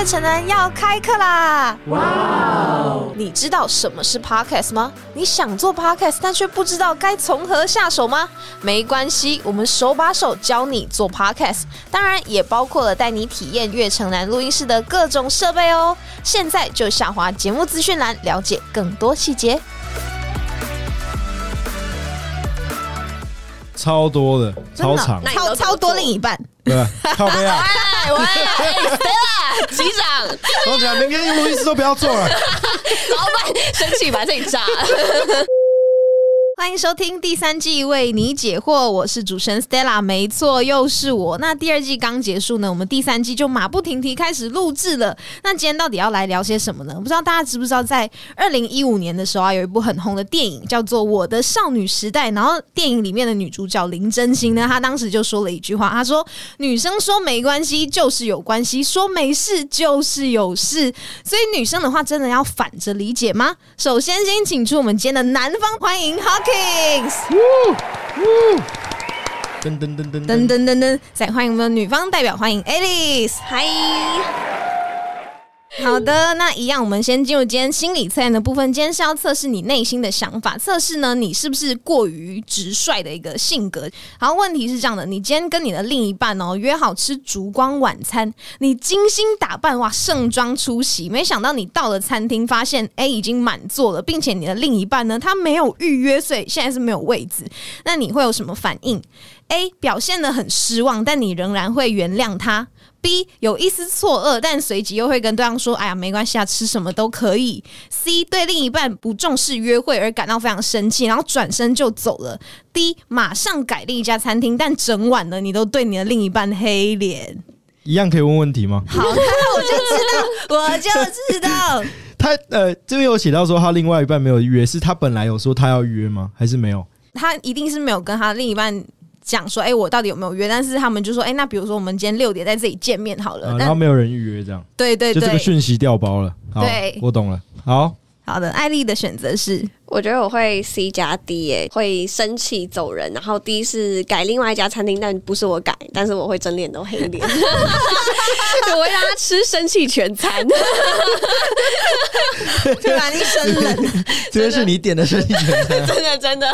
月城南要开课啦！哇哦！你知道什么是 podcast 吗？你想做 podcast，但却不知道该从何下手吗？没关系，我们手把手教你做 podcast，当然也包括了带你体验月城南录音室的各种设备哦。现在就下滑节目资讯栏，了解更多细节。超多的，超长，超超多另一半，对吧？靠背啊！哎喂，谁啦？机长，我讲明天录音室都不要做了。老板生气把这里炸。欢迎收听第三季为你解惑，我是主持人 Stella，没错，又是我。那第二季刚结束呢，我们第三季就马不停蹄开始录制了。那今天到底要来聊些什么呢？不知道大家知不知道，在二零一五年的时候啊，有一部很红的电影叫做《我的少女时代》，然后电影里面的女主角林真心呢，她当时就说了一句话，她说：“女生说没关系就是有关系，说没事就是有事。”所以女生的话，真的要反着理解吗？首先，先请出我们今天的男方，欢迎 Hawkins。噔噔噔噔噔噔噔噔，再欢迎我们的女方代表，欢迎 Alice。嗨，好的，那一样，我们先进入今天心理测验的部分。今天是要测试你内心的想法，测试呢你是不是过于直率的一个性格。好，问题是这样的，你今天跟你的另一半哦约好吃烛光晚餐，你精心打扮哇盛装出席，没想到你到了餐厅发现哎已经满座了，并且你的另一半呢他没有预约，所以现在是没有位置。那你会有什么反应？A 表现的很失望，但你仍然会原谅他。B 有一丝错愕，但随即又会跟对方说：“哎呀，没关系啊，吃什么都可以。”C 对另一半不重视约会而感到非常生气，然后转身就走了。D 马上改另一家餐厅，但整晚呢，你都对你的另一半黑脸。一样可以问问题吗？好，那我就知道，我就知道。他呃，这边有写到说他另外一半没有约，是他本来有说他要约吗？还是没有？他一定是没有跟他另一半讲说：“哎、我到底有没有约？”但是他们就说：“哎、那比如说我们今天六点在这里见面好了。啊然后没有人预约这样，对对对就这个，讯息掉包了。好对我懂了。好，好的，艾丽的选择是我觉得我会 C 加 D 耶，会生气走人。然后 D 是改另外一家餐厅，但不是我改，但是我会整脸都黑脸，我会让他吃生气全餐。突然一身冷。这个是你点的生气全餐。真的真的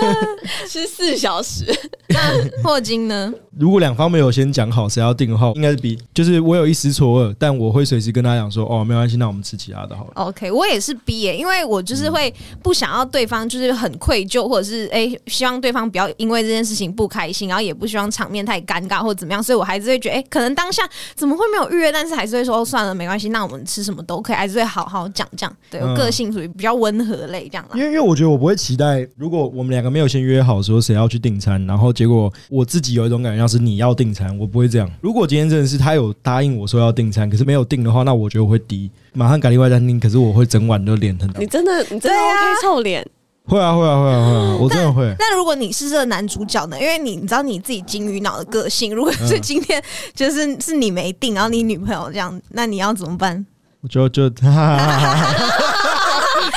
吃四小时，那霍金呢？如果两方没有先讲好谁要订的话，应该是 B，就是我有一丝错愕，但我会随时跟他讲说，哦，没关系，那我们吃其他的好了。OK，我也是 B 耶，因为我就是会不想要对方就是很愧疚，或者是哎、希望对方不要因为这件事情不开心，然后也不希望场面太尴尬或者怎么样，所以我还是会觉得哎、可能当下怎么会没有预约，但是还是会说、哦、算了，没关系，那我们吃什么都可以，还是会好好讲这样。对我嗯个性属于比较温和类这样啦因。为因为我觉得我不会期待，如果我们两个没有先约好说谁要去订餐，然后结果我自己有一种感觉，像是你要订餐，我不会这样。如果今天真的是他有答应我说要订餐，可是没有订的话，那我觉得我会低，马上改另外一家餐厅，可是我会整晚都脸很你真的你真的 OK 臭脸，会啊会啊会啊会啊，我真的会。那如果你是这个男主角呢？因为你你知道你自己金鱼脑的个性，如果是嗯今天就是是你没定，然后你女朋友这样，那你要怎么办？我就就哈哈哈哈哈，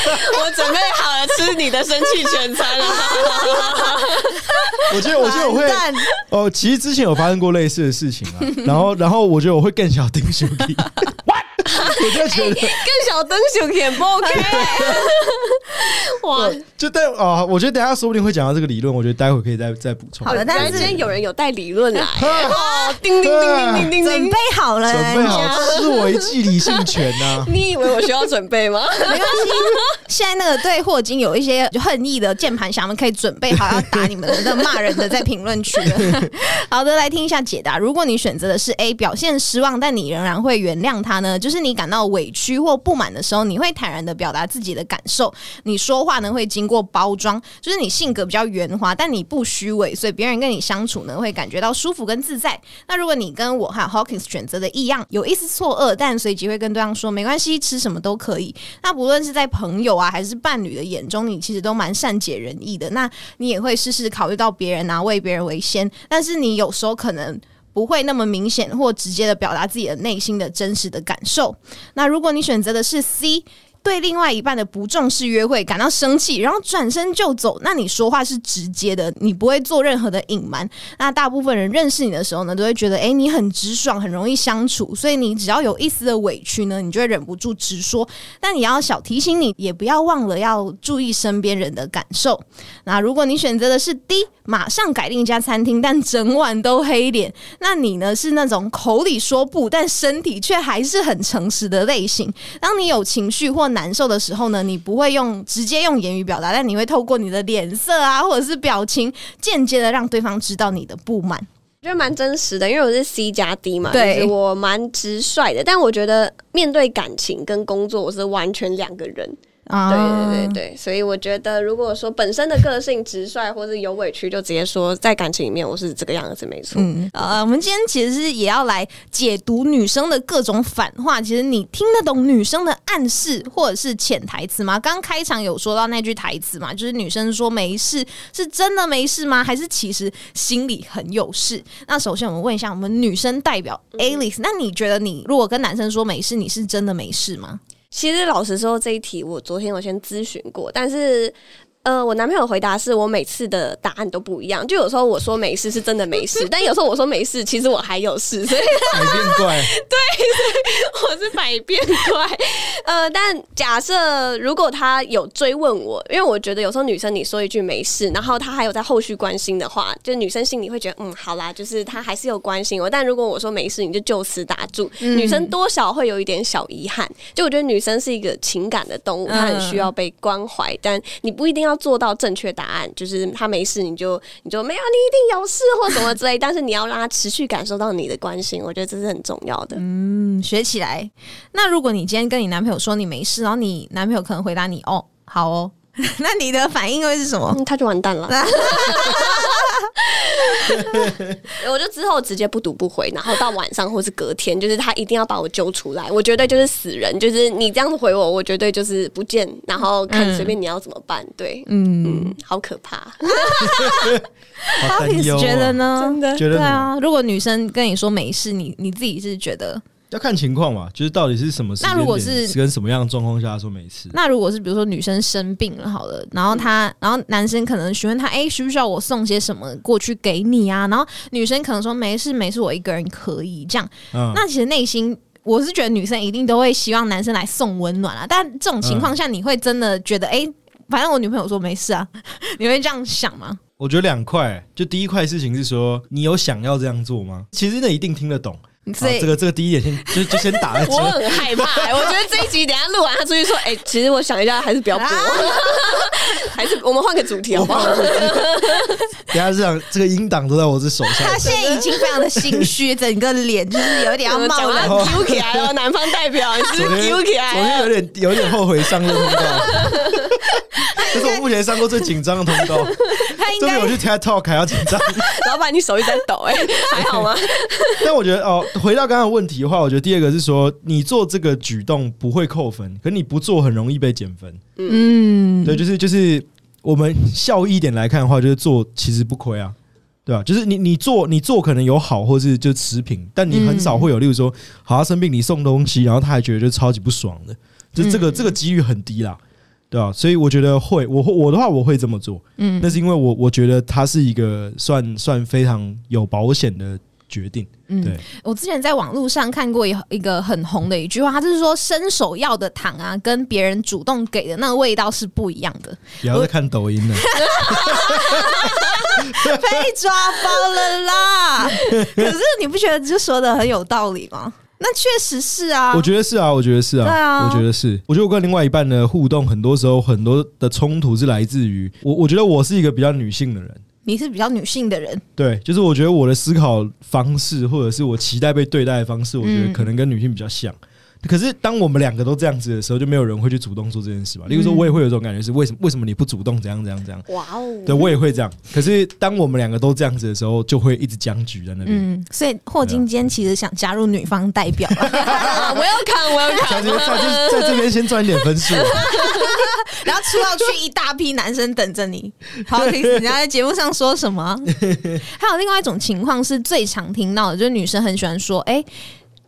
我准备好了吃你的生气全餐了。我觉得我觉得我会哦，其实之前有发生过类似的事情啊，然后然后我觉得我会更小丁兄弟，我就觉得更小灯熊也不 OK，哇！就但啊，我觉得等下说不定会讲到这个理论，我觉得待会可以再再补充。好的但是今天有人有带理论来，哦，叮叮叮叮叮叮准备。好了，准备好人家思维记理性权呐、你以为我需要准备吗？没关系。现在那个对霍金有一些恨意的键盘侠们，可以准备好要打你们的骂人的，在评论区了。好的，来听一下解答。如果你选择的是 A，表现失望，但你仍然会原谅他呢？就是你感到委屈或不满的时候，你会坦然的表达自己的感受。你说话呢会经过包装，就是你性格比较圆滑，但你不虚伪，所以别人跟你相处呢会感觉到舒服跟自在。那如果你跟我还有 Hawkins 选择的一样，有一丝错愕，但随即会跟对方说没关系，吃什么都可以。那不论是在朋朋友啊还是伴侣的眼中，你其实都蛮善解人意的。那你也会事事考虑到别人啊，为别人为先，但是你有时候可能。不会那么明显或直接的表达自己的内心的真实的感受。那如果你选择的是 C，对另外一半的不重视约会感到生气，然后转身就走，那你说话是直接的，你不会做任何的隐瞒。那大部分人认识你的时候呢，都会觉得，哎，你很直爽，很容易相处，所以你只要有一丝的委屈呢，你就会忍不住直说。但你要小提醒你，也不要忘了要注意身边人的感受。那如果你选择的是 D，马上改另一家餐厅，但整晚都黑脸，那你呢是那种口里说不，但身体却还是很诚实的类型。当你有情绪或难受的时候呢，你不会用直接用言语表达，但你会透过你的脸色啊，或者是表情，间接的让对方知道你的不满。我觉得蛮真实的，因为我是 C 加 D 嘛，对就是我蛮直率的。但我觉得面对感情跟工作，我是完全两个人。啊对对对对，所以我觉得，如果说本身的个性直率，或者有委屈，就直接说在感情里面我是这个样子，没错。嗯，呃，我们今天其实是也要来解读女生的各种反话。其实你听得懂女生的暗示或者是潜台词吗？刚开场有说到那句台词嘛，就是女生说没事，是真的没事吗？还是其实心里很有事？那首先我们问一下我们女生代表 Alice，那你觉得你如果跟男生说没事，你是真的没事吗？其实老实说，这一题我昨天有先咨询过，但是。呃，我男朋友回答是我每次的答案都不一样，就有时候我说没事是真的没事，但有时候我说没事，其实我还有事，所以改变怪，对我是百变怪。呃，但假设如果他有追问我，因为我觉得有时候女生你说一句没事，然后他还有在后续关心的话，就女生心里会觉得嗯，好啦，就是他还是有关心我。但如果我说没事，你就就此打住，女生多少会有一点小遗憾。就我觉得女生是一个情感的动物，她很需要被关怀，但你不一定要做到正确答案，就是他没事你就你就没有，你一定有事或什么之类，但是你要让他持续感受到你的关心，我觉得这是很重要的。嗯，学起来。那如果你今天跟你男朋友说你没事，然后你男朋友可能回答你哦，好哦，那你的反应会是什么？嗯，他就完蛋了。我就之后直接不读不回，然后到晚上或是隔天，就是他一定要把我揪出来，我绝对就是死人，就是你这样子回我，我绝对就是不见，然后看随便你要怎么办。对，嗯，嗯，好可怕。好担忧、觉得哦。呢？真的觉得对啊，如果女生跟你说没事，你你自己是觉得？要看情况嘛，就是到底是什么时间那如果是跟什么样的状况下说没事。那如果是比如说女生生病了好了，然后她，然后男生可能询问她，哎、需不需要我送些什么过去给你啊？然后女生可能说没事没事，我一个人可以这样。嗯，那其实内心。我是觉得女生一定都会希望男生来送温暖啊，但这种情况下，你会真的觉得，哎、反正我女朋友说没事啊，你会这样想吗？我觉得两块，就第一块事情是说你有想要这样做吗？其实那一定听得懂。所以好这个这个第一点先 就就先打在我。很害怕、欸，我觉得这一集等下录完，他出去说，哎、其实我想一下，还是不要播，还是我们换个主题好不好？等下这样这个音档都在我这手上他。现在已经非常的心虚，整个脸就是有一点要冒丢起来了，南方代表，你是丢起来昨天有了？点有点后悔上这个通告，这是我目前上过最紧张的通告，他应该都比我去 TED Talk 还要紧张。老板，你手一直在抖、哎，还好吗？但我觉得哦，回到刚刚的问题的话，我觉得第二个是说，你做这个举动不会扣分，可你不做很容易被减分。嗯，对，就是就是我们效益一点来看的话，就是做其实不亏啊，对吧、就是你你做你做可能有好，或是就持平，但你很少会有，例如说，好他生病你送东西，然后他还觉得就超级不爽的，就这个、嗯这个几率很低啦。对啊、所以我觉得会，我会我的话我会这么做，嗯那是因为我我觉得它是一个算算非常有保险的决定。嗯对，我之前在网络上看过一一个很红的一句话，他就是说伸手要的糖啊，跟别人主动给的那个味道是不一样的。不要再看抖音了。被抓包了啦！可是你不觉得就说的很有道理吗？那确实是啊，我觉得是啊，我觉得是啊，对啊我觉得是。我觉得我跟另外一半的互动，很多时候很多的冲突是来自于我。我觉得我是一个比较女性的人，你是比较女性的人，对，就是我觉得我的思考方式，或者是我期待被对待的方式，我觉得嗯可能跟女性比较像。可是当我们两个都这样子的时候，就没有人会去主动做这件事吧？例如说，我也会有一种感觉是，为什么为什么你不主动？怎样怎样怎样？哇哦，对我也会这样。可是当我们两个都这样子的时候，就会一直僵局在那边。嗯，所以霍金今天其实想加入女方代表，我要看，我要在看。这边在这在这边先赚一点分数。然后出道去一大批男生等着你。好，听人家在节目上说什么？还有另外一种情况是最常听到的，就是女生很喜欢说，哎、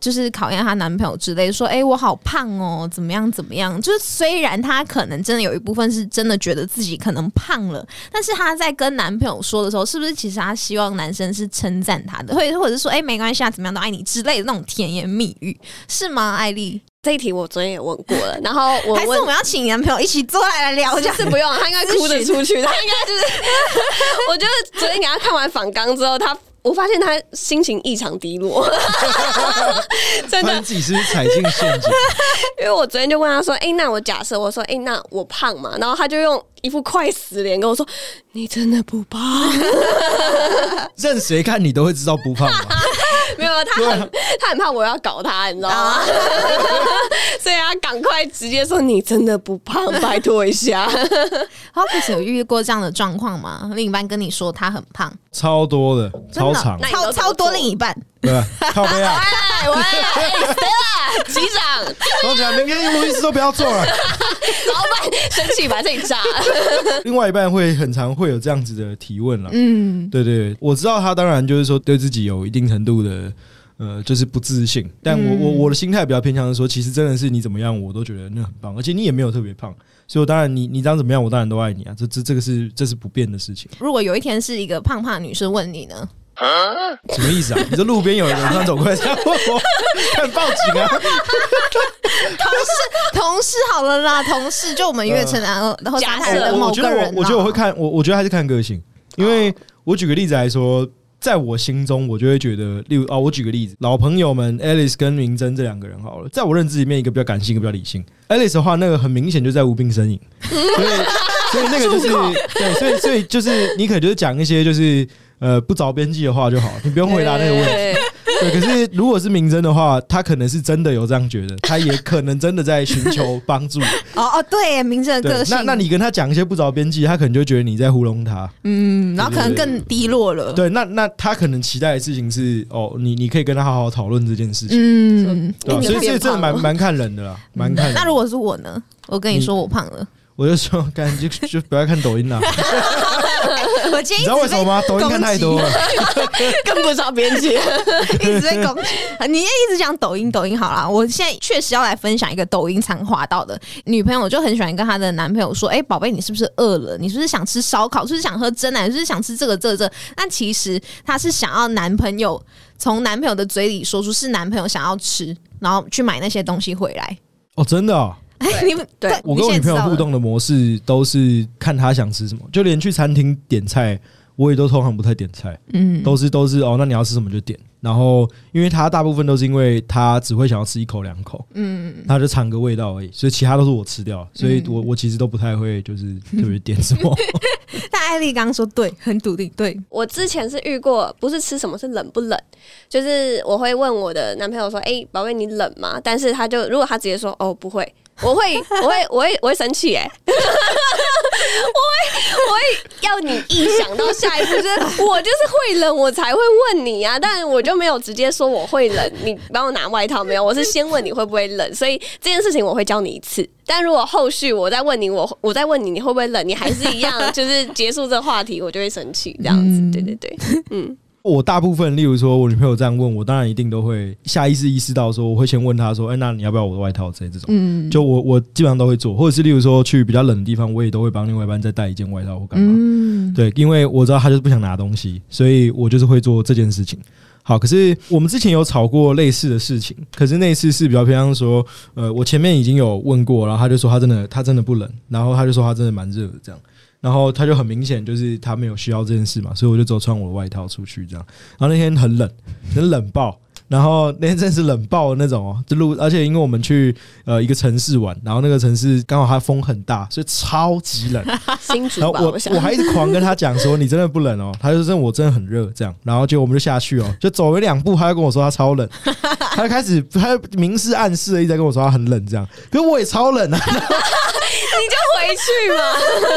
就是考验她男朋友之类，说：“哎、我好胖哦，怎么样怎么样？”就是虽然她可能真的有一部分是真的觉得自己可能胖了，但是她在跟男朋友说的时候，是不是其实她希望男生是称赞她的，或者或者是说：“哎、没关系啊，怎么样都爱你”之类的那种甜言蜜语，是吗？艾丽，这一题我昨天也问过了，然后我还是问我们要请你男朋友一起坐下来聊一下？是不用，他应该哭着出去，他应该就是 我觉得昨天给他看完访纲之后，他我发现他心情异常低落，真的发现，自己是踩进陷阱，因为我昨天就问他说：“哎、那我假设我说，哎、那我胖嘛？”然后他就用一副快死脸跟我说：“你真的不胖？任谁看你都会知道不胖嘛。没有，他很他很怕我要搞他，你知道吗？所以他赶快直接说：你真的不胖，拜托一下。Hawkins 有遇过这样的状况吗？另一半跟你说他很胖，超多的，超超超多另一半，对吧？靠背啊！哎喂，哎，Stella 机长，我讲明天录音师都不要做了。老板生气把自己炸。另外一半会很常会有这样子的提问了。嗯，对对，我知道他当然就是说对自己有一定程度的呃，就是不自信。但我我我的心态比较偏向是说，其实真的是你怎么样，我都觉得那很棒，而且你也没有特别胖，所以我当然你你长怎么样，我当然都爱你啊，这这这个是这是不变的事情。如果有一天是一个胖胖的女生问你呢？什么意思啊？你说路边有人突然走过来这样问我，看报警啊？同事同事好了啦，同事就我们月城啊，然后假设沙滩的我我觉得某个人啊我我觉得我会看我我觉得还是看个性，因为我举个例子来说，在我心中我就会觉得，例如啊，我举个例子，老朋友们 Alice 跟明真这两个人好了，在我认知里面，一个比较感性，一个比较理性。Alice 的话，那个很明显就在无病呻吟，所以所以那个就是对，所以所以就是你可能就是讲一些就是呃不着边际的话就好，你不用回答那个问题。对，可是如果是明真的话，他可能是真的有这样觉得，他也可能真的在寻求帮助。哦哦，对，明真的个，性，那那你跟他讲一些不着边际，他可能就觉得你在糊弄他。嗯，然后可能更低落了，，对，那那他可能期待的事情是，哦，你你可以跟他好好讨论这件事情，嗯。所以所以真的蛮蛮看人的啦，蛮看人的。那如果是我呢？我跟你说我胖了，我就说，干就 就不要看抖音了，我今天一你知道为什么吗？抖音看太多了，跟不上边界。一直在攻击。你也一直讲抖音，抖音好啦。我现在确实要来分享一个抖音常滑到的女朋友，就很喜欢跟她的男朋友说：“哎、宝贝，你是不是饿了？你是不是想吃烧烤？是不是想喝真奶？是不是想吃这个这个这个？”那其实她是想要男朋友从男朋友的嘴里说出是男朋友想要吃，然后去买那些东西回来。哦，真的哦。哎，你们对我跟我女朋友互，动的模式都是看她想吃什么，就连去餐厅点菜，我也都通常不太点菜，嗯，都是都是哦，那你要吃什么就点。然后，因为她大部分都是因为她只会想要吃一口两口，嗯，她就尝个味道而已，所以其他都是我吃掉，所以我我其实都不太会就是特别点什么。但艾丽刚刚说对，很笃定，对，我之前是遇过，不是吃什么，是冷不冷。就是我会问我的男朋友说：“哎、宝贝，你冷吗？”但是他就如果他直接说：“哦，不会。”我会，我会，我会，我会生气哎、我会，我会要你一想到下一步，就是我就是会冷，我才会问你啊。但我就没有直接说我会冷，你帮我拿外套没有？我是先问你会不会冷，所以这件事情我会教你一次。但如果后续我再问你，我我再问你你会不会冷，你还是一样，就是结束这个话题，我就会生气这样子。嗯对对对，嗯。我大部分，例如说我女朋友这样问我，当然一定都会下意识意识到说，我会先问她说：“哎、那你要不要我的外套？”之类这种，嗯，就我我基本上都会做，或者是例如说去比较冷的地方，我也都会帮另外一半再带一件外套或干嘛。嗯，对，因为我知道他就是不想拿东西，所以我就是会做这件事情。好，可是我们之前有吵过类似的事情，可是那次是比较偏向说，呃，我前面已经有问过，然后他就说他真的他真的不冷，然后他就说他真的蛮热的这样，然后他就很明显就是他没有需要这件事嘛，所以我就只有穿我的外套出去这样，然后那天很冷，很冷爆。然后那天真是冷爆的那种哦，就路，而且因为我们去呃一个城市玩，然后那个城市刚好它风很大，所以超级冷。新竹吧，然后我我还一直狂跟他讲说你真的不冷哦，他就说我真的很热。这样，然后就我们就下去哦，就走了两步，他就跟我说他超冷，他就开始他就明示暗示的一直在跟我说他很冷这样，可是我也超冷啊，你就回去嘛。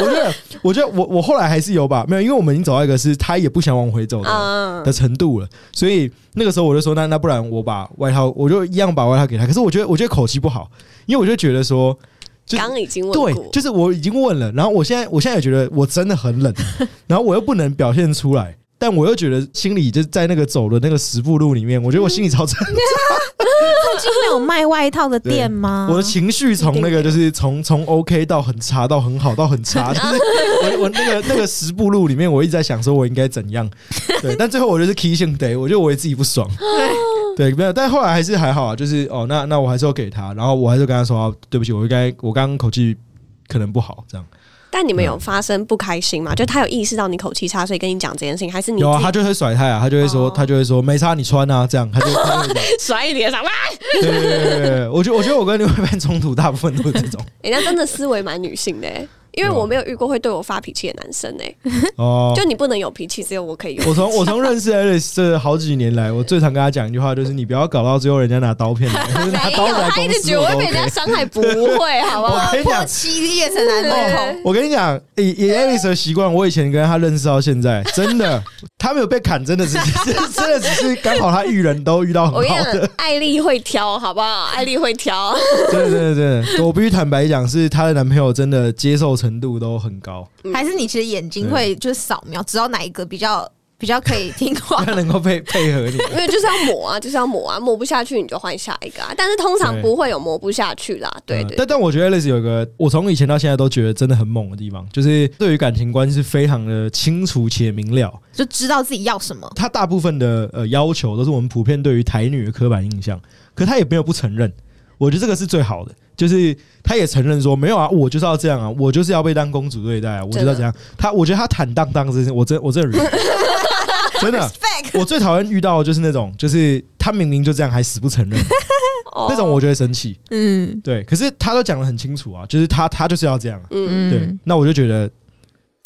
我觉得我觉得我我后来还是有吧，没有，因为我们已经走到一个是他也不想往回走的。嗯的，程度了，所以那个时候我就说，那那不然我把外套，我就一样把外套给他。可是我觉得，我觉得口气不好，因为我就觉得说，就刚已经问对，，就是我已经问了，然后我现在我现在也觉得我真的很冷，然后我又不能表现出来，但我又觉得心里就是在那个走的那个十步路里面，我觉得我心里超挣扎。附近没有卖外套的店吗？我的情绪从那个就是从从 OK 到很差到很好到很差，就是 我我那个那个十步路里面，我一直在想说我应该怎样。对，但最后我就是 key 性 day，我觉得我也自己不爽。对，没有，但后来还是还好啊，就是哦，那那我还是要给他，然后我还是跟他说、啊、对不起，我应该我刚刚口气可能不好，这样。但你们有发生不开心吗？就他有意识到你口气差，所以跟你讲这件事情，还是你有啊，他就会甩他啊，他就会说，哦他就会说没差，你穿啊，这样，他就。甩你脸上？哇！对对对对对，我觉得我觉得我跟另外一半冲突大部分都是这种人家真的思维蛮女性的、欸，因为我没有遇过会对我发脾气的男生哎、哦。就你不能有脾气，只有我可以有。我从我从认识 Alice 这好几年来，我最常跟他讲一句话，就是你不要搞到最后人家拿刀片来，就是拿刀来他一直公司我会被人家。伤害，不会，好不好 我？跟你讲，破妻裂成男人。我跟你讲，以以 Alice 的习惯，我以前跟他认识到现在，真的，他没有被砍，真的只是真的只是刚好他遇人都遇到很好的，，艾丽会挑，好不好？艾丽会挑，真的真的真的，我必须坦白讲，是她的男朋友真的接受程度都很高，还是你其实眼睛会就是扫描，知道哪一个比较比较可以听话 他。能够配配合你。因为就是要磨啊，就是要磨啊，磨不下去你就换下一个啊。但是通常不会有磨不下去啦，对嗯对但但我觉得 Alice 有一个我从以前到现在都觉得真的很猛的地方，就是对于感情观是非常的清楚且明了。就知道自己要什么。他大部分的呃要求都是我们普遍对于台女的刻板印象，可他也没有不承认。我觉得这个是最好的，就是他也承认说没有啊，我就是要这样啊，我就是要被当公主对待啊，我就是要这样。他我觉得他坦荡荡这件事，我真我 真的真的，我最讨厌遇到的就是那种，就是他明明就这样还死不承认，哦。那种我就会生气。嗯。对，可是他都讲的很清楚啊，就是他他就是要这样啊。嗯，对，那我就觉得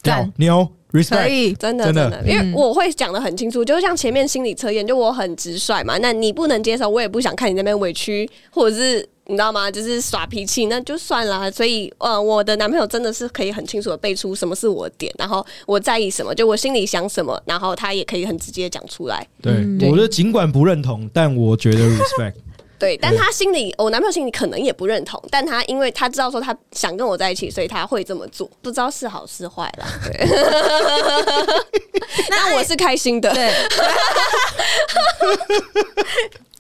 赞。屌牛可 respect，以。真的真的，因为嗯我会讲的很清楚，就像前面心理测验，就我很直率嘛，那你不能接受，我也不想看你那边委屈，或者是你知道吗？就是耍脾气，那就算了。所以，呃，我的男朋友真的是可以很清楚的背出什么是我的点，然后我在意什么，就我心里想什么，然后他也可以很直接讲出来。对嗯我觉得尽管不认同，但我觉得 respect。对，但他心里，我男朋友心里可能也不认同，但他因为他知道说他想跟我在一起，所以他会这么做，不知道是好是坏啦。对，那我是开心的。对，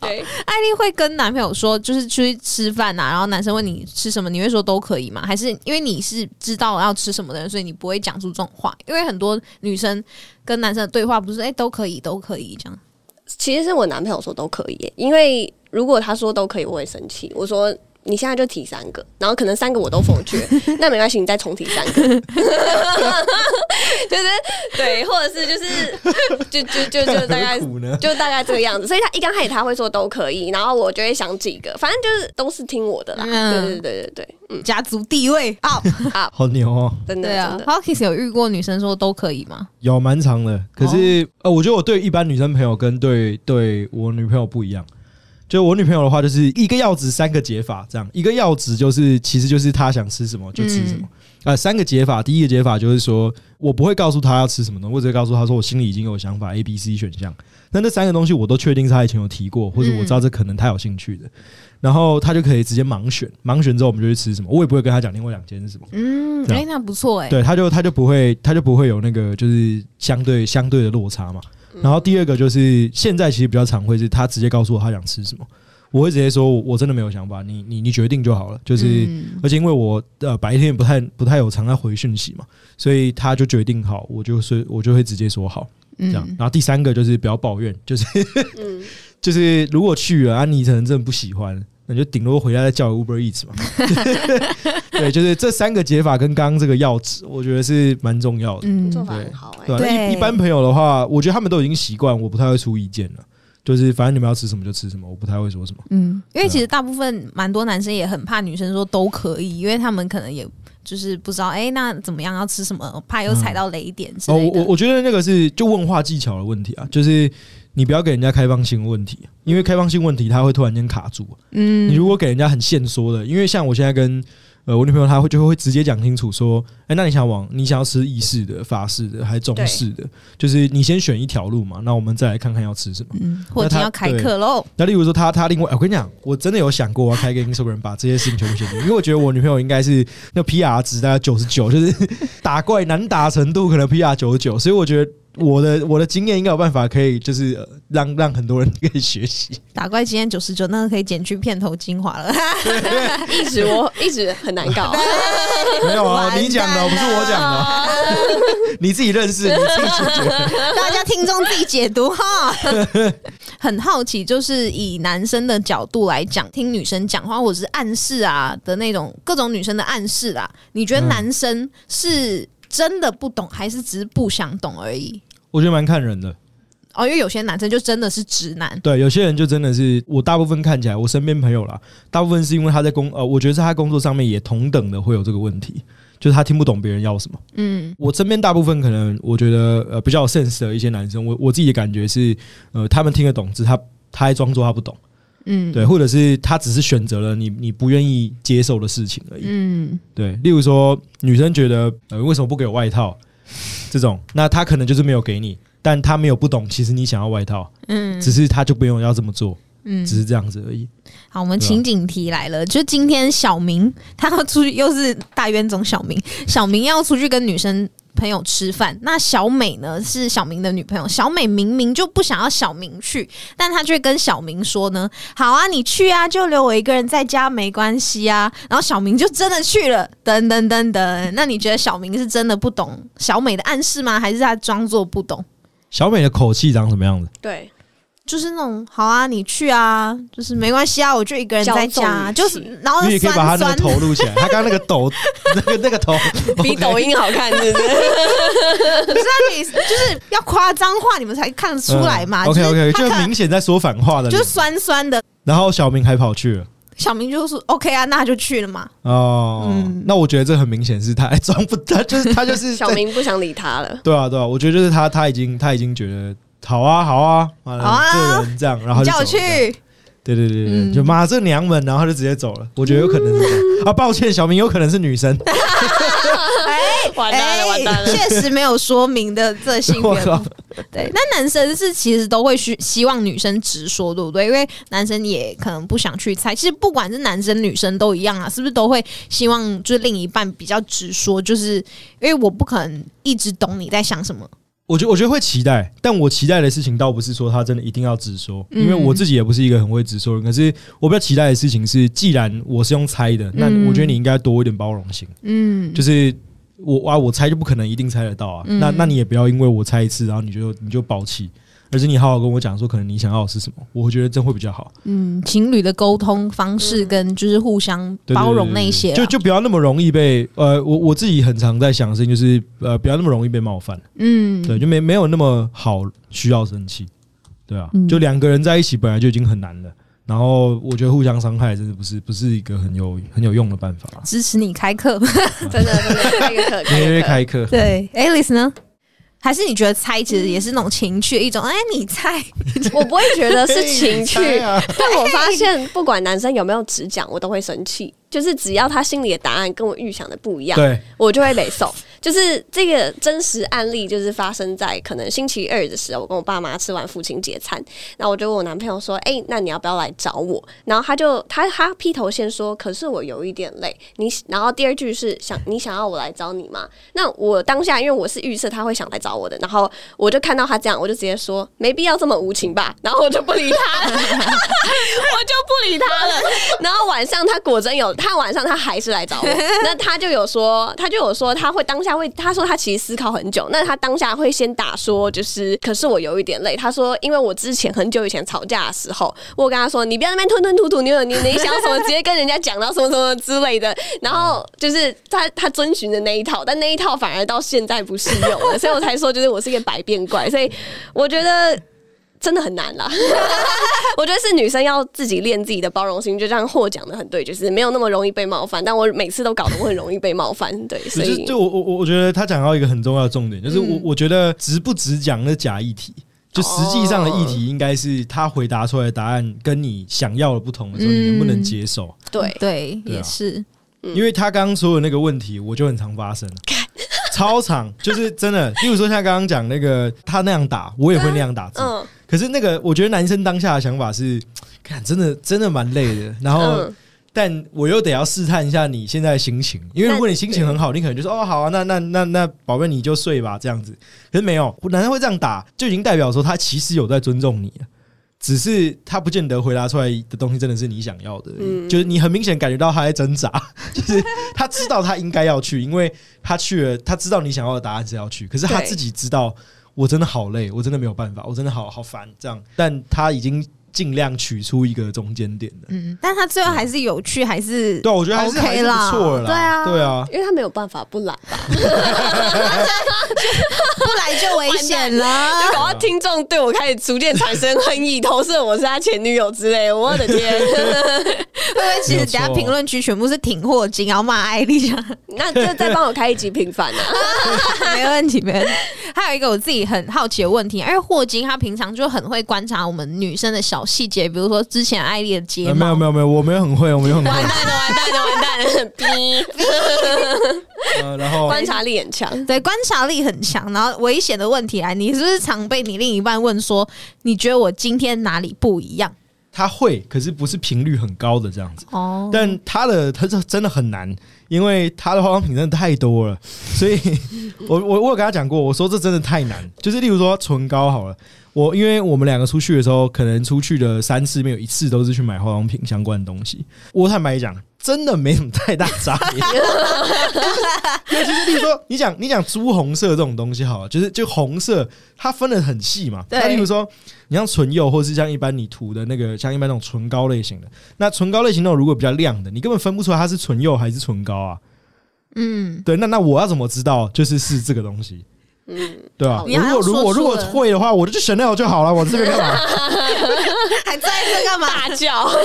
对，艾丽会跟男朋友说，就是出去吃饭啊，然后男生问你吃什么，你会说都可以吗？还是因为你是知道要吃什么的人，所以你不会讲出这种话？因为很多女生跟男生的对话不是哎、都可以都可以这样，其实是我男朋友说都可以，因为如果他说都可以，我会生气。我说你现在就提三个，然后可能三个我都否决，那没关系，你再重提三个，就是对，或者是就是就就就就大概？就大概这个样子。所以他一刚开始他会说都可以，然后我就会想几个，反正就是都是听我的啦。嗯对对对对对，嗯，家族地位啊，好牛 哦，真的对啊真。的。h o k i s 有遇过女生说都可以吗？有蛮长的。可是、呃，我觉得我对一般女生朋友跟对对我女朋友不一样。就我女朋友的话，就是一个要旨三个解法，这样一个要旨就是其实就是她想吃什么就吃什么。呃，三个解法，第一个解法就是说我不会告诉她要吃什么东西，我只会告诉她说我心里已经有想法 A、B、C 选项。那那三个东西我都确定是她以前有提过，或者我知道这可能她有兴趣的，然后她就可以直接盲选，盲选之后我们就去吃什么，我也不会跟她讲另外两间是什么。嗯，哎、那不错哎、对，他就他就不会他就不会有那个就是相对相对的落差嘛。然后第二个就是现在其实比较常会是他直接告诉我他想吃什么，我会直接说我我真的没有想法，你你你决定就好了。就是、嗯而且因为我呃白天不太不太有常在回讯息嘛，所以他就决定好，我就是我就会直接说好这样。嗯然后第三个就是不要抱怨，就是 嗯，就是如果去了啊，你可能真的不喜欢，那你就顶多回家再叫 Uber Eats 嘛。对，就是这三个解法跟刚刚这个要旨，我觉得是蛮重要的。嗯做法很好哎、对一一般朋友的话，我觉得他们都已经习惯，我不太会出意见了。就是反正你们要吃什么就吃什么，我不太会说什么。嗯，因为其实大部分蛮多男生也很怕女生说都可以，因为他们可能也就是不知道哎、那怎么样要吃什么，怕又踩到雷点之哦，类的。我我觉得那个是就问话技巧的问题啊，就是你不要给人家开放性问题，因为开放性问题他会突然间卡住。嗯你如果给人家很现说的，因为像我现在跟呃我女朋友，她会就会直接讲清楚说，哎、那你想往你想要吃意式的、法式的还是中式的？就是你先选一条路嘛，那我们再来看看要吃什么。嗯，或者那他要开课喽。那例如说他他另外，我跟你讲，我真的有想过我要开一个 Instagram 把这些事情全部写进去，因为我觉得我女朋友应该是那 PR 值大概九十九，就是 打怪难打程度可能 PR 九十九，所以我觉得我的我的经验应该有办法可以就是呃让让很多人可以学习。打怪经验九十九，那个可以剪去片头精华了。一直我一直很难搞。没有啊，你讲的，不是我讲的，你自己认识，你自己觉得。大家听众自己解读哈。很好奇，就是以男生的角度来讲，听女生讲话或者是暗示啊的那种各种女生的暗示啊，你觉得嗯男生是真的不懂，还是只是不想懂而已？我觉得蛮看人的。哦，因为有些男生就真的是直男，对，有些人就真的是我大部分看起来，我身边朋友啦，大部分是因为他在工呃，我觉得在他工作上面也同等的会有这个问题，就是他听不懂别人要什么。嗯我身边大部分可能我觉得呃比较有 sense 的一些男生，我我自己的感觉是，呃，他们听得懂，只是他他还装作他不懂，嗯，对，或者是他只是选择了你你不愿意接受的事情而已。嗯对，例如说女生觉得呃为什么不给我外套这种，那他可能就是没有给你，但他没有不懂，其实你想要外套，嗯。只是他就不用要这么做，嗯。只是这样子而已。好，我们情景题来了，就今天小明他要出去，又是大冤种小明，小明要出去跟女生朋友吃饭，那小美呢是小明的女朋友，小美明明就不想要小明去，但她却跟小明说呢，好啊，你去啊，就留我一个人在家没关系啊，然后小明就真的去了，等等等等，那你觉得小明是真的不懂小美的暗示吗？还是他装作不懂？小美的口气长什么样子？对，就是那种好啊，你去啊，就是没关系啊，我就一个人在家，就是然后因为也可以把他那个头录起来，他刚刚那个抖，那个那个头 比抖音好看，是不是？不是啊，你就是要夸张化，你们才看得出来嘛。OK OK，就明显在说反话的就是。酸酸的。然后小明还跑去了。小明就说 OK 啊，那就去了嘛。哦，嗯那我觉得这很明显是他装不，他就是他就是小明不想理他了。对啊对啊，我觉得就是他他已经他已经觉得好啊好啊，好好啊这个人这样，然后就叫我去，对对对对，嗯就妈这娘们，然后他就直接走了。我觉得有可能是这样啊，抱歉，小明有可能是女生。哎 完蛋了，完蛋了！确实没有说明的这性 我靠别。对，那男生是其实都会需希望女生直说，对不对？因为男生也可能不想去猜。其实不管是男生女生都一样啊，是不是都会希望就是另一半比较直说？就是因为我不可能一直懂你在想什么。我觉得我觉得会期待，但我期待的事情倒不是说他真的一定要直说，嗯因为我自己也不是一个很会直说的人。可是我比较期待的事情是，既然我是用猜的，那嗯我觉得你应该多一点包容性。嗯，就是我啊，我猜就不可能一定猜得到啊。嗯那那你也不要因为我猜一次，然后你就你就爆气，而是你好好跟我讲说，可能你想要的是什么，我觉得这会比较好。嗯，情侣的沟通方式跟就是互相包容那些啊，就就不要那么容易被呃，我我自己很常在想的事情就是呃，不要那么容易被冒犯。嗯，对，就没没有那么好需要生气，对啊，嗯就两个人在一起本来就已经很难了，然后我觉得互相伤害真的不是不是一个很有很有用的办法。支持你开课。真的真的开个课，因为。开课，对，Alice 呢？还是你觉得猜其实也是那种情趣的一种？哎，你猜，我不会觉得是情趣，但我发现不管男生有没有直讲，我都会生气。就是只要他心里的答案跟我预想的不一样，对，我就会被送。就是这个真实案例，就是发生在可能星期二的时候，我跟我爸妈吃完父亲节餐，然后我就问我男朋友说：“哎、那你要不要来找我？”然后他就他他劈头先说：“可是我有一点累。”你然后第二句是想你想要我来找你吗？那我当下因为我是预设他会想来找我的，然后我就看到他这样，我就直接说：“没必要这么无情吧。”然后我就不理他了，我 就不理他了。然后晚上他果真有，他晚上他还是来找我，那他就有说，他就有说他会当下会，他说他其实思考很久，那他当下会先打说，就是可是我有一点累，他说因为我之前很久以前吵架的时候，我跟他说你不要那边吞吞吐吐，你有你你想什么直接跟人家讲到什么什么之类的，然后 就是他他遵循的那一套，但那一套反而到现在不适用了，所以我才说就是我是一个百变怪，所以我觉得。真的很难啦，我觉得是女生要自己练自己的包容心，就这样获奖的很对，就是没有那么容易被冒犯。但我每次都搞得我很容易被冒犯，对，所以就就我我我我觉得他讲到一个很重要的重点，就是我嗯我觉得值不值讲那假议题。就实际上的议题应该是他回答出来的答案跟你想要的不同的时候，你能不能接受？对对，对啊也是，因为他刚刚说的那个问题，我就很常发生，超常，就是真的。例如说像刚刚讲那个，他那样打，我也会那样打字。嗯可是那个，我觉得男生当下的想法是，看真的真的蛮累的。然后嗯，但我又得要试探一下你现在的心情，因为如果你心情很好，你可能就说哦好啊，那那那那宝贝你就睡吧这样子。可是没有，男生会这样打，就已经代表说他其实有在尊重你了，只是他不见得回答出来的东西真的是你想要的就是你很明显感觉到他在挣扎，就是他知道他应该要去，因为他去了，他知道你想要的答案是要去，可是他自己知道我真的好累，我真的没有办法，我真的好好烦这样，但他已经尽量取出一个中间点的。嗯，但他最后还是有趣，还是对啊，我觉得还是、还 OK 是不啦错了啦。对啊对啊，因为他没有办法不来吧？不来就危险就了。搞到听众对我开始逐渐产生恨意，投射我是他前女友之类的。我的天，会不会其实等下评论区全部是挺霍金，然后骂艾丽莎？那这再帮我开一集平反啊！没问题，没问题。还有一个我自己很好奇的问题，因为霍金他平常就很会观察我们女生的小细节，比如说之前艾丽的睫呃毛，没有没有没有，我没有很会，我没有很会完。蛋了，完蛋了，完蛋了！逼，呃，然后观察力很强。对，观察力很强。然后危险的问题来，你是不是常被你另一半问说，你觉得我今天哪里不一样？他会，可是不是频率很高的这样子。哦，但他的他这真的很难，因为他的化妆品真的太多了，所以 我我我有跟他讲过，我说这真的太难。就是例如说唇膏好了，我因为我们两个出去的时候，可能出去的三次没有一次都是去买化妆品相关的东西。我坦白讲，真的没什么太大差别。尤其是例如说，你讲你讲朱红色这种东西好了，就是就红色，它分的很细嘛。对那例如说，你像唇釉，或是像一般你涂的那个，像一般那种唇膏类型的，那唇膏类型那种如果比较亮的，你根本分不出来它是唇釉还是唇膏啊。嗯，对，那那我要怎么知道就是是这个东西？嗯，对吧、你还要我如果如果如果会的话，我就去 Chanel 就好了。我这边干嘛？还在这干嘛？大叫，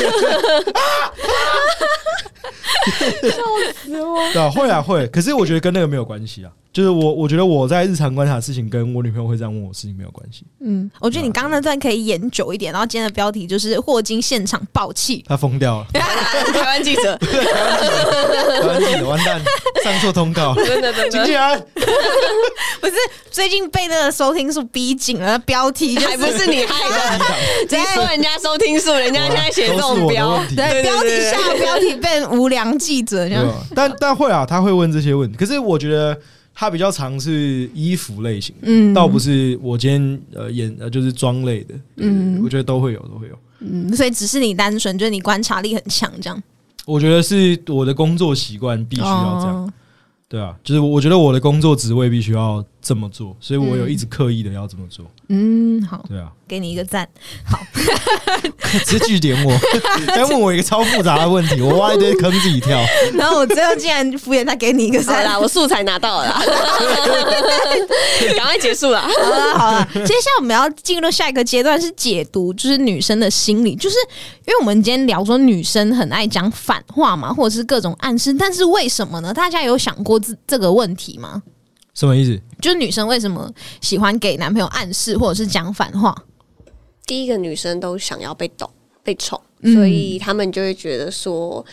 对啊，会啊会。可是我觉得跟那个没有关系啊。就是我我觉得我在日常观察的事情，跟我女朋友会这样问我事情没有关系。嗯，我觉得你刚刚那段可以演久一点，然后今天的标题就是霍金现场爆气。他疯掉了，台湾记者，台湾记者完蛋，上错通告。真的真的，经纪人，不是最近被那个收听数逼紧了，标题就还不是你害的，直接说人家收听数，人家现在写这种标，题。对标题下标题变无良记者这样。但但会啊，他会问这些问题。可是我觉得他比较常是衣服类型，嗯倒不是我今天呃演呃就是妆类的。嗯，我觉得都会有，都会有。嗯，所以只是你单纯，就是你观察力很强这样。我觉得是我的工作习惯必须要这样。哦对啊，就是我觉得我的工作职位必须要这么做，所以我有一直刻意的要这么做。嗯，好，对啊，给你一个赞。好直接拒点我，还 问我一个超复杂的问题，我挖一堆坑自己跳。然后我最后竟然敷衍他，给你一个赞。啦，我素材拿到了啦，赶快结束了。好了好了，接下来我们要进入下一个阶段是解读，就是女生的心理，就是因为我们今天聊说女生很爱讲反话嘛，或者是各种暗示，但是为什么呢？大家有想过这这个问题吗？什么意思？就是女生为什么喜欢给男朋友暗示，或者是讲反话？第一个女生都想要被懂、被宠，嗯所以他们就会觉得说。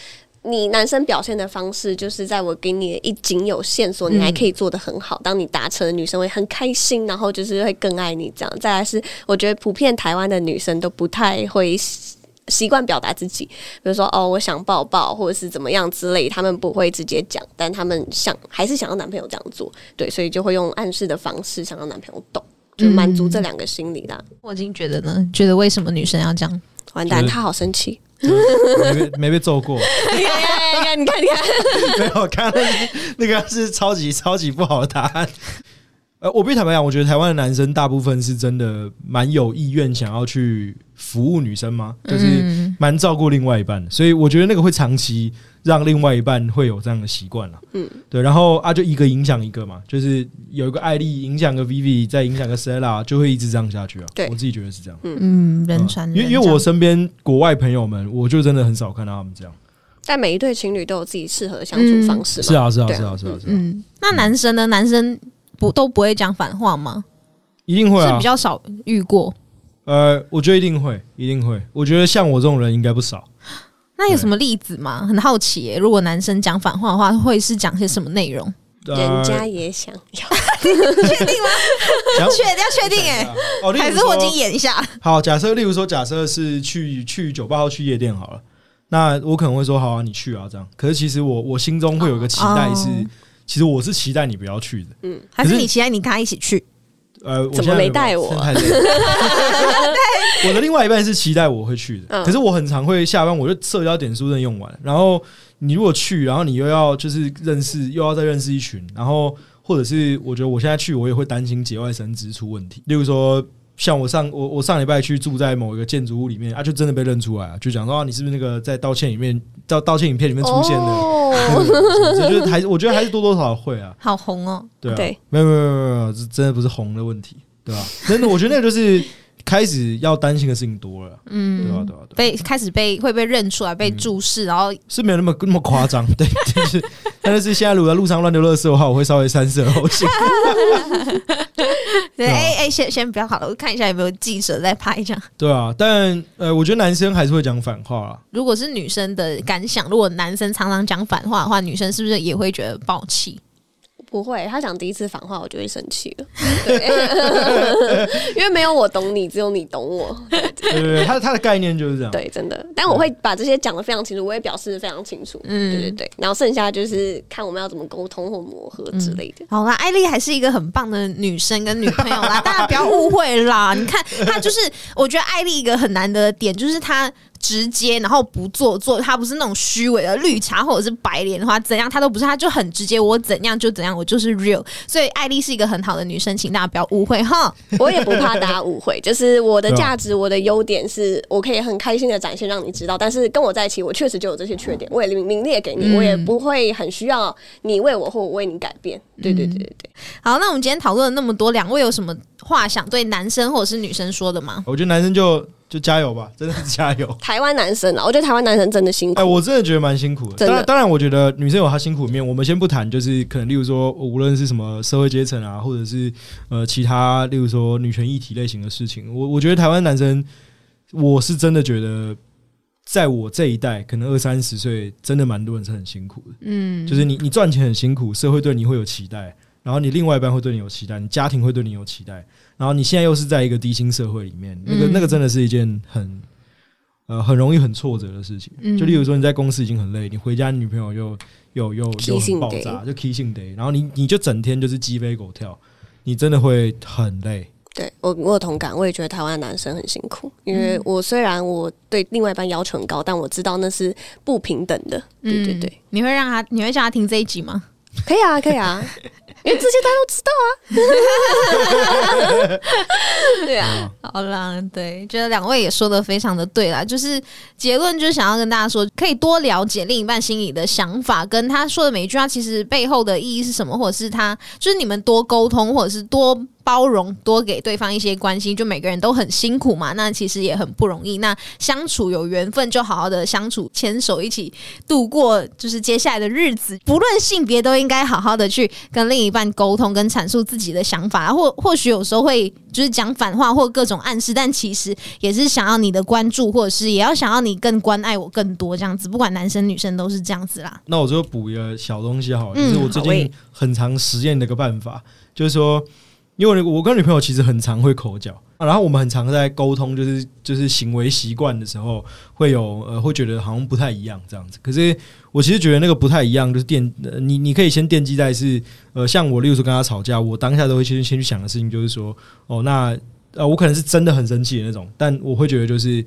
你男生表现的方式，就是在我给你一仅有线索，你还可以做的很好。当你达成，女生会很开心，然后就是会更爱你。这样，再来是我觉得普遍台湾的女生都不太会习习惯表达自己，比如说哦，我想抱抱，或者是怎么样之类，他们不会直接讲，但他们想还是想要男朋友这样做，对，所以就会用暗示的方式想让男朋友懂，就满足这两个心理啦。我已经觉得呢，觉得为什么女生要这样？完蛋，就是他好生气。没被 没被揍过？你看，你看，你看，你看，没有，刚刚那是那个是超级超级不好的答案。呃，我必须坦白讲，我觉得台湾的男生大部分是真的蛮有意愿想要去服务女生吗？就是嗯蛮照顾另外一半的，所以我觉得那个会长期让另外一半会有这样的习惯了。嗯，对，然后啊，就一个影响一个嘛，就是有一个艾丽影响个 Vivi，再影响个 Stella，就会一直这样下去啊。对我自己觉得是这样。嗯，人传人因为因为我身边国外朋友们，我就真的很少看到他们这样。但每一对情侣都有自己适合的相处方式嘛。是啊，是啊是啊，是啊，是啊，嗯，那男生呢？男生不都不会讲反话吗？一定会啊是比。较少遇过。呃，我觉得一定会，一定会。我觉得像我这种人应该不少。那有什么例子吗？很好奇耶、如果男生讲反话的话，会是讲些什么内容？呃人家也想要，确定吗？想 确要确定哎、哦，例如还是我已经，演一下？好，假设例如说，假设是去去酒吧或去夜店好了。那我可能会说好啊，你去啊，这样。可是其实我我心中会有一个期待是，哦其实我是期待你不要去的。嗯还是你期待你跟他一起去？呃，我怎么没带我 我的另外一半是期待我会去的，嗯可是我很常会下班我就社交点数真用完，然后你如果去，然后你又要就是认识，又要再认识一群，然后或者是我觉得我现在去，我也会担心节外生枝出问题，例如说。像我上我我上礼拜去住在某一个建筑物里面啊，就真的被认出来啊，就讲说啊，你是不是那个在道歉里面道道歉影片里面出现的？那哦，个人就是还是我觉得还是多多少少会啊，好红哦，对啊，对。没有没有没有没有，这真的不是红的问题，对吧、真的，我觉得那个就是开始要担心的事情多了，嗯，对吧、对吧、对吧被开始被会被认出来，被注视，然后是没有那么那么夸张，对，就是，但是现在如果在路上乱丢垃圾的话，我会稍微三思而后行。对，哎哎，先先不要好了，我看一下有没有记者在拍这样。对啊，但呃，我觉得男生还是会讲反话啦。如果是女生的感想，如果男生常常讲反话的话，女生是不是也会觉得爆气？不会，他讲第一次反话，我就会生气了。对，因为没有我懂你，只有你懂我。对对对，他他的概念就是这样。对，真的。但我会把这些讲的非常清楚，我也表示的非常清楚。嗯对对对。然后剩下就是看我们要怎么沟通或磨合之类的。好啦，艾丽还是一个很棒的女生跟女朋友啦，大家不要误会啦。你看，她就是我觉得艾丽一个很难得的点，就是她直接，然后不做作，她不是那种虚伪的绿茶或者是白莲花怎样，她都不是，她就很直接，我怎样就怎样，我就是 real。所以艾丽是一个很好的女生，请大家不要误会哈。我也不怕大家误会，就是我的价值、我的优点是我可以很开心的展现，让你知道。但是跟我在一起，我确实就有这些缺点，我也明明列给你，嗯我也不会很需要你为我或我为你改变。对对对对对。好，那我们今天讨论了那么多，两位有什么话想对男生或者是女生说的吗？我觉得男生就就加油吧，真的是加油。台湾男生啊，我觉得台湾男生真的辛苦。哎，我真的觉得蛮辛苦的。当然，当然，我觉得女生有她辛苦的面。我们先不谈，就是可能，例如说，无论是什么社会阶层啊，或者是呃其他，例如说女权议题类型的事情，我我觉得台湾男生，我是真的觉得，在我这一代，可能二三十岁，真的蛮多人是很辛苦的。嗯，就是你你赚钱很辛苦，社会对你会有期待，然后你另外一半会对你有期待，你家庭会对你有期待，然后你现在又是在一个低薪社会里面，那个、嗯。那个真的是一件很呃很容易很挫折的事情。嗯。就例如说你在公司已经很累，你回家你女朋友又又又又很爆炸，就 kissing day，然后你你就整天就是鸡飞狗跳，你真的会很累。对我我有同感，我也觉得台湾的男生很辛苦，因为我虽然我对另外一半要求很高，但我知道那是不平等的。对对对，嗯。你会让他，你会叫他听这一集吗？可以啊，可以啊，因为这些大家都知道啊。对啊，好啦，对，觉得两位也说的非常的对啦，就是结论就是想要跟大家说，可以多了解另一半心里的想法，跟他说的每一句话其实背后的意义是什么，或者是他就是你们多沟通，或者是多。包容，多给对方一些关心，就每个人都很辛苦嘛，那其实也很不容易。那相处有缘分，就好好的相处，牵手一起度过，就是接下来的日子。不论性别，都应该好好的去跟另一半沟通，跟阐述自己的想法。或或许有时候会就是讲反话或各种暗示，但其实也是想要你的关注，或者是也要想要你更关爱我更多这样子。不管男生女生都是这样子啦。那我就补一个小东西好了，嗯就是我最近很常实验的一个办法，就是说，因为我跟女朋友其实很常会口角，然后我们很常在沟通，就是就是行为习惯的时候会有呃会觉得好像不太一样这样子。可是我其实觉得那个不太一样，就是奠呃你你可以先奠基在是呃像我，例如说跟他吵架，我当下都会先先去想的事情就是说，哦那呃我可能是真的很生气的那种，但我会觉得就是。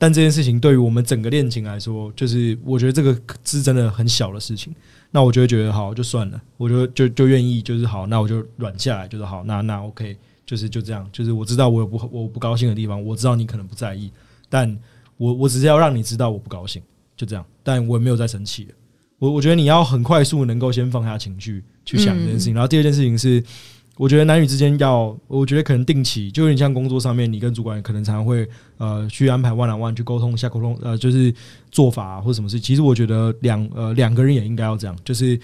但这件事情对于我们整个恋情来说，就是我觉得这个是真的很小的事情。那我就会觉得好，就算了，我就就就愿意，就是好，那我就软下来，就是好，那那 OK，就是就这样，就是我知道我有不我不高兴的地方，我知道你可能不在意，但我我只是要让你知道我不高兴，就这样，但我也没有再生气了。我我觉得你要很快速能够先放下情绪去想这件事情，然后第二件事情是，我觉得男女之间要，我觉得可能定期，就有点像工作上面，你跟主管可能常会呃去安排 one on one 去沟通一下，沟通呃就是做法、啊、或什么事。其实我觉得两呃两个人也应该要这样，就是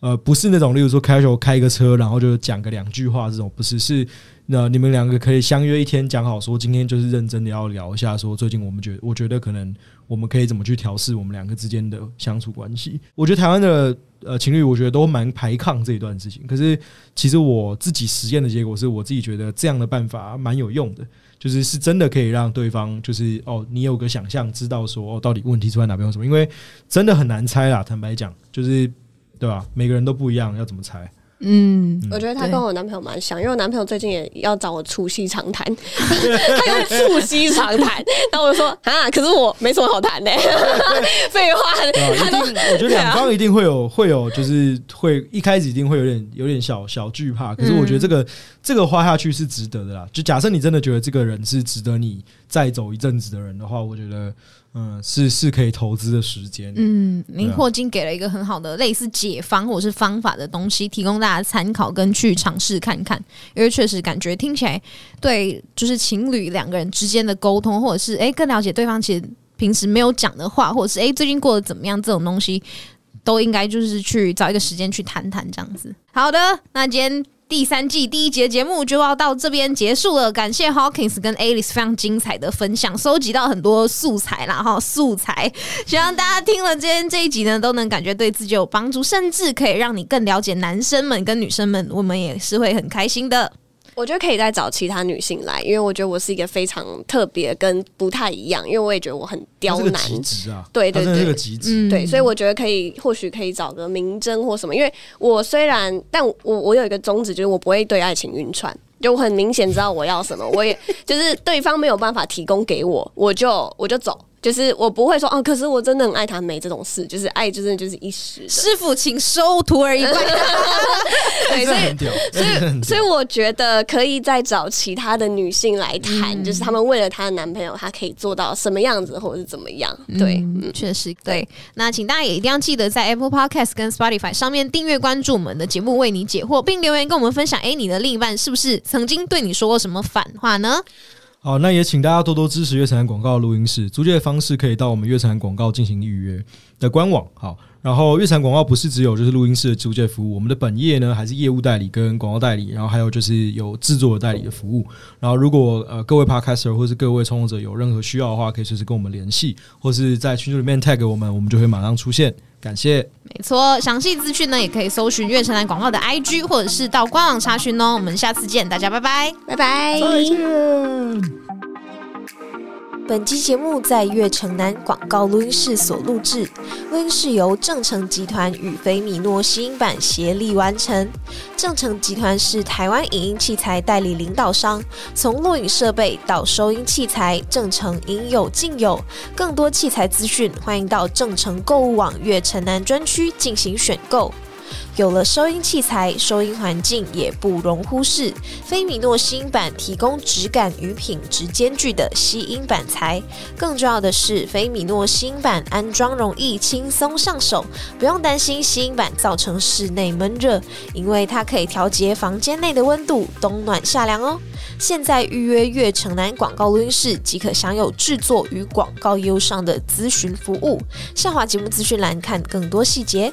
呃不是那种例如说 casual 开一个车，然后就讲个两句话这种，不是是那你们两个可以相约一天讲好说今天就是认真的要聊一下，说最近我们觉得我觉得可能我们可以怎么去调试我们两个之间的相处关系。我觉得台湾的呃情侣，我觉得都蛮排抗这一段事情。可是其实我自己实验的结果是我自己觉得这样的办法蛮有用的。就是是真的可以让对方就是哦，你有个想象，知道说哦，到底问题出在哪边或什么？因为真的很难猜啦，坦白讲，就是对吧？每个人都不一样，要怎么猜？嗯，我觉得他跟我男朋友蛮像，因为我男朋友最近也要找我促膝长谈，他用促膝长谈，然后我就说啊，可是我没什么好谈的，废话，我觉得两方一定会有会有，就是会一开始一定会有点有点小小惧怕，可是我觉得这个、这个花下去是值得的啦。就假设你真的觉得这个人是值得你再走一阵子的人的话，我觉得嗯是是可以投资的时间。嗯，啊明霍金给了一个很好的类似解方或者是方法的东西，提供大家参考跟去尝试看看。因为确实感觉听起来对，就是情侣两个人之间的沟通，或者是诶更了解对方其实平时没有讲的话，或者是诶最近过得怎么样这种东西，都应该就是去找一个时间去谈谈这样子。好的，那今天。第三季第一节节目就要到这边结束了，感谢 Hawkins 跟 Alice 非常精彩的分享，收集到很多素材啦哈，素材，希望大家听了今天这一集呢，都能感觉对自己有帮助，甚至可以让你更了解男生们跟女生们，我们也是会很开心的。我觉得可以再找其他女性来，因为我觉得我是一个非常特别跟不太一样，因为我也觉得我很刁难，是个极致啊，对对对。对，所以我觉得可以，或许可以找个明侦或什么，因为我虽然，但我我有一个宗旨，就是我不会对爱情晕船，就我很明显知道我要什么，我也就是对方没有办法提供给我，我就我就走，就是我不会说哦，可是我真的很爱他，没这种事，就是爱真的就是一时的，师傅，请收徒儿一拜。对，所以所以，所以。我觉得可以再找其他的女性来谈，嗯就是她们为了她的男朋友，她可以做到什么样子，或者是怎么样。对，嗯，确实对。那请大家也一定要记得在 Apple Podcast 跟 Spotify 上面订阅关注我们的节目，为你解惑，并留言跟我们分享。哎，你的另一半是不是曾经对你说过什么反话呢？好，那也请大家多多支持月产广告录音室。租借的方式可以到我们月产广告进行预约的官网。好，然后月产广告不是只有就是录音室的租借服务，我们的本业呢还是业务代理跟广告代理，然后还有就是有制作的代理的服务。然后如果呃各位 podcaster 或是各位创作者有任何需要的话，可以随时跟我们联系，或是在群组里面 tag 我们，我们就会马上出现。感谢。没错，详细资讯呢也可以搜寻月城南广告的 IG，或者是到官网查询哦。我们下次见，大家拜拜。拜拜。再见。本期节目在悦城南广告录音室所录制，录音室由正成集团与菲米诺吸音版协力完成。正成集团是台湾影音器材代理领导商，从录影设备到收音器材，正成应有尽有。更多器材资讯，欢迎到正成购物网悦城南专区进行选购。有了收音器材，收音环境也不容忽视。菲米诺吸音板提供质感与品质兼具的吸音板材，更重要的是，菲米诺吸音板安装容易，轻松上手，不用担心吸音板造成室内闷热，因为它可以调节房间内的温度，冬暖夏凉哦。现在预约悦城南广告录音室即可享有制作与广告优上的咨询服务。下滑节目资讯栏看更多细节。